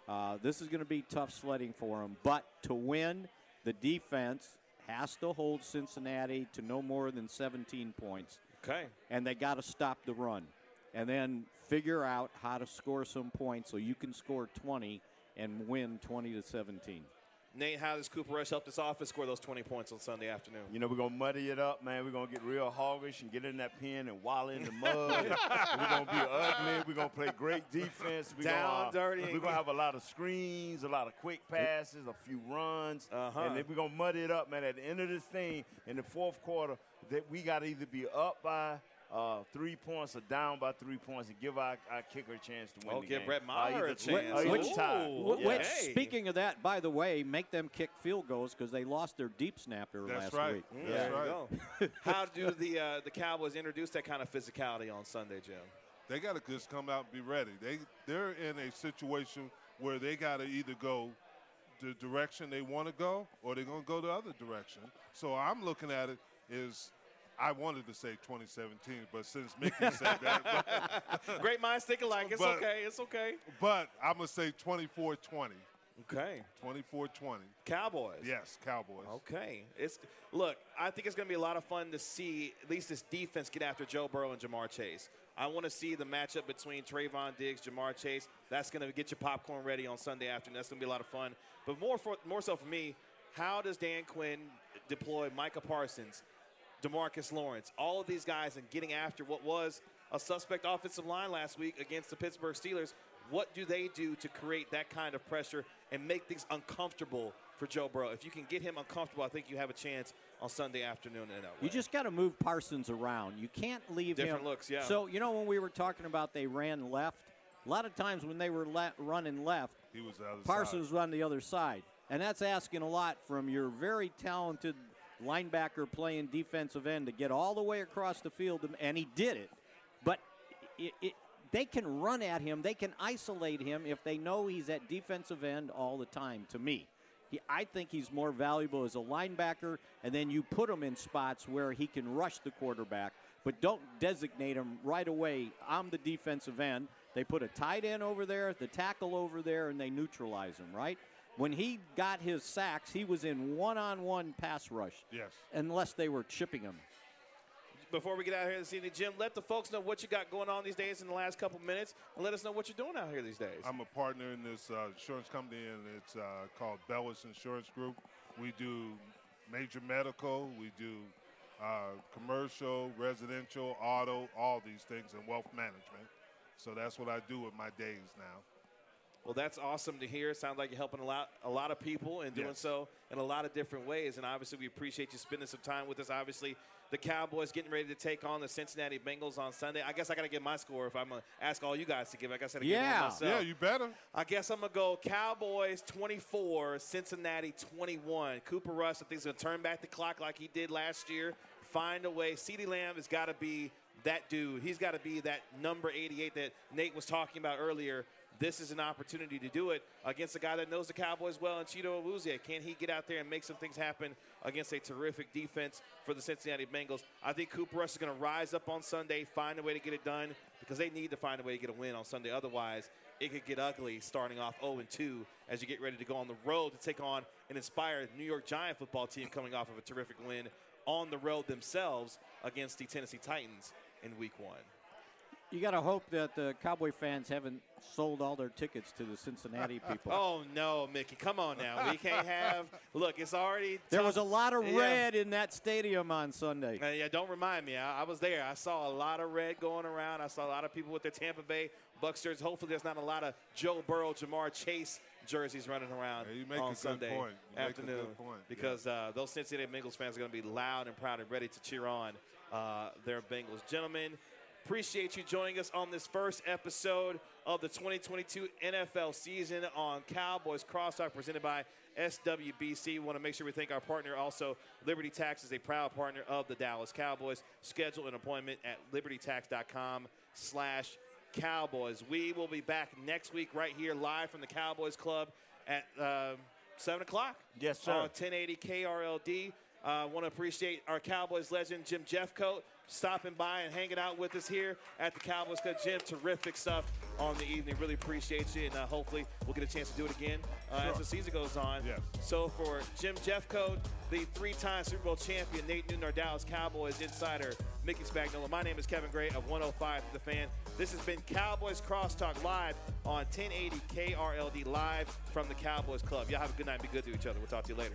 uh, this is going to be tough sledding for them. But to win, the defense has to hold Cincinnati to no more than 17 points. Okay. And they got to stop the run. And then figure out how to score some points so you can score 20 and win 20 to 17. Nate, how does Cooper Rush help this offense score those 20 points on Sunday afternoon? You know, we're going to muddy it up, man. We're going to get real hoggish and get in that pen and wallow in the mud. we're going to be ugly. We're going to play great defense. We're Down, gonna, dirty. We're going to have a lot of screens, a lot of quick passes, a few runs. Uh-huh. And then we're going to muddy it up, man. At the end of this thing, in the fourth quarter, that we got to either be up by uh, three points or down by three points and give our, our kicker a chance to win Oh, the give game. Brett Maher Or a chance. Which- time. Ooh, Wh- Which, Hey. speaking of that, by the way, make them kick field goals because they lost their deep snapper That's last right. week. That's There you right. go. How do the uh, the Cowboys introduce that kind of physicality on Sunday, Jim? They got to just come out and be ready. They they're in a situation where they got to either go the direction they want to go or they're going to go the other direction. So I'm looking at it is I wanted to say 2017, but since Mickey said that, but, Great minds think alike. It's But- okay. It's okay. but I'm going to say 24-20. Okay. 24-20. Cowboys. Yes, Cowboys. Okay. It's look. I think it's going to be a lot of fun to see at least this defense get after Joe Burrow and Ja'Marr Chase. I want to see the matchup between Trevon Diggs, Ja'Marr Chase. That's going to get your popcorn ready on Sunday afternoon. That's going to be a lot of fun. But more for more so for me, how does Dan Quinn deploy Micah Parsons, Demarcus Lawrence, all of these guys, and getting after what was a suspect offensive line last week against the Pittsburgh Steelers? What do they do to create that kind of pressure and make things uncomfortable for Joe Burrow? If you can get him uncomfortable, I think you have a chance on Sunday afternoon in that You just got to move Parsons around. You can't leave Different him. looks, yeah. So you know when we were talking about they ran left. A lot of times when they were le- running left, He was the other Parsons side. run the other side, and that's asking a lot from your very talented linebacker playing defensive end to get all the way across the field, and he did it. But it, it, they can run at him, they can isolate him if they know he's at defensive end all the time. To me, he, I think he's more valuable as a linebacker, and then you put him in spots where he can rush the quarterback. But don't designate him right away. I'm the defensive end. They put a tight end over there, the tackle over there, and they neutralize him, right? When he got his sacks, he was in one on one pass rush. Yes. Unless they were chipping him. Before we get out here this evening, Jim, let the folks know what you got going on these days in the last couple minutes, and let us know what you're doing out here these days. I'm a partner in this uh, insurance company, and it's uh, called Bellis Insurance Group. We do major medical, we do uh, commercial, residential, auto, all these things, and wealth management. So that's what I do with my days now. Well, that's awesome to hear. It sounds like you're helping a lot, a lot of people and doing Yes. so in a lot of different ways. And obviously, we appreciate you spending some time with us. Obviously, the Cowboys getting ready to take on the Cincinnati Bengals on Sunday. I guess I got to get my score if I'm going to ask all you guys to give. I guess I got to give Yeah. myself. Yeah, you better. I guess I'm going to go Cowboys 24, Cincinnati 21. Cooper Rush, I think, is going to turn back the clock like he did last year, find a way. CeeDee Lamb has got to be that dude. He's got to be that number 88 that Nate was talking about earlier. This is an opportunity to do it against a guy that knows the Cowboys well, and Chido Awuzie. Can he get out there and make some things happen against a terrific defense for the Cincinnati Bengals? I think Cooper Rush is going to rise up on Sunday, find a way to get it done because they need to find a way to get a win on Sunday. Otherwise, it could get ugly starting off 0 2 as you get ready to go on the road to take on an inspired New York Giant football team coming off of a terrific win on the road themselves against the Tennessee Titans in week one. You got to hope that the Cowboy fans haven't sold all their tickets to the Cincinnati people. Oh no, Mickey! Come on now. We can't have. Look, it's already. there was a lot of Yeah. red in that stadium on Sunday. Uh, yeah, don't remind me. I, I was there. I saw a lot of red going around. I saw a lot of people with their Tampa Bay Bucks jerseys. Hopefully, there's not a lot of Joe Burrow, Ja'Marr Chase jerseys running around Yeah, you make a on good Sunday point. You make a afternoon good point. Yeah. because uh, those Cincinnati Bengals fans are going to be loud and proud and ready to cheer on uh, their Bengals. Gentlemen, appreciate you joining us on this first episode of the 2022 NFL season on Cowboys Crosstalk presented by SWBC. We want to make sure we thank our partner also. Liberty Tax is a proud partner of the Dallas Cowboys. Schedule an appointment at libertytax.com slash Cowboys. We will be back next week right here live from the Cowboys Club at uh, 7 o'clock. Yes, sir. On 1080 KRLD. I uh, want to appreciate our Cowboys legend, Jim Jeffcoat, stopping by and hanging out with us here at the Cowboys Club, Jim. Terrific stuff on the evening. Really appreciate you, and uh, hopefully we'll get a chance to do it again uh, sure. as the season goes on. Yes. So for Jim Jeffcoat, the three-time Super Bowl champion, Nate Newton, our Dallas Cowboys insider, Mickey Spagnola. My name is Kevin Gray of 105 The Fan. This has been Cowboys Crosstalk Live on 1080 KRLD Live from the Cowboys Club. Y'all have a good night be good to each other. We'll talk to you later.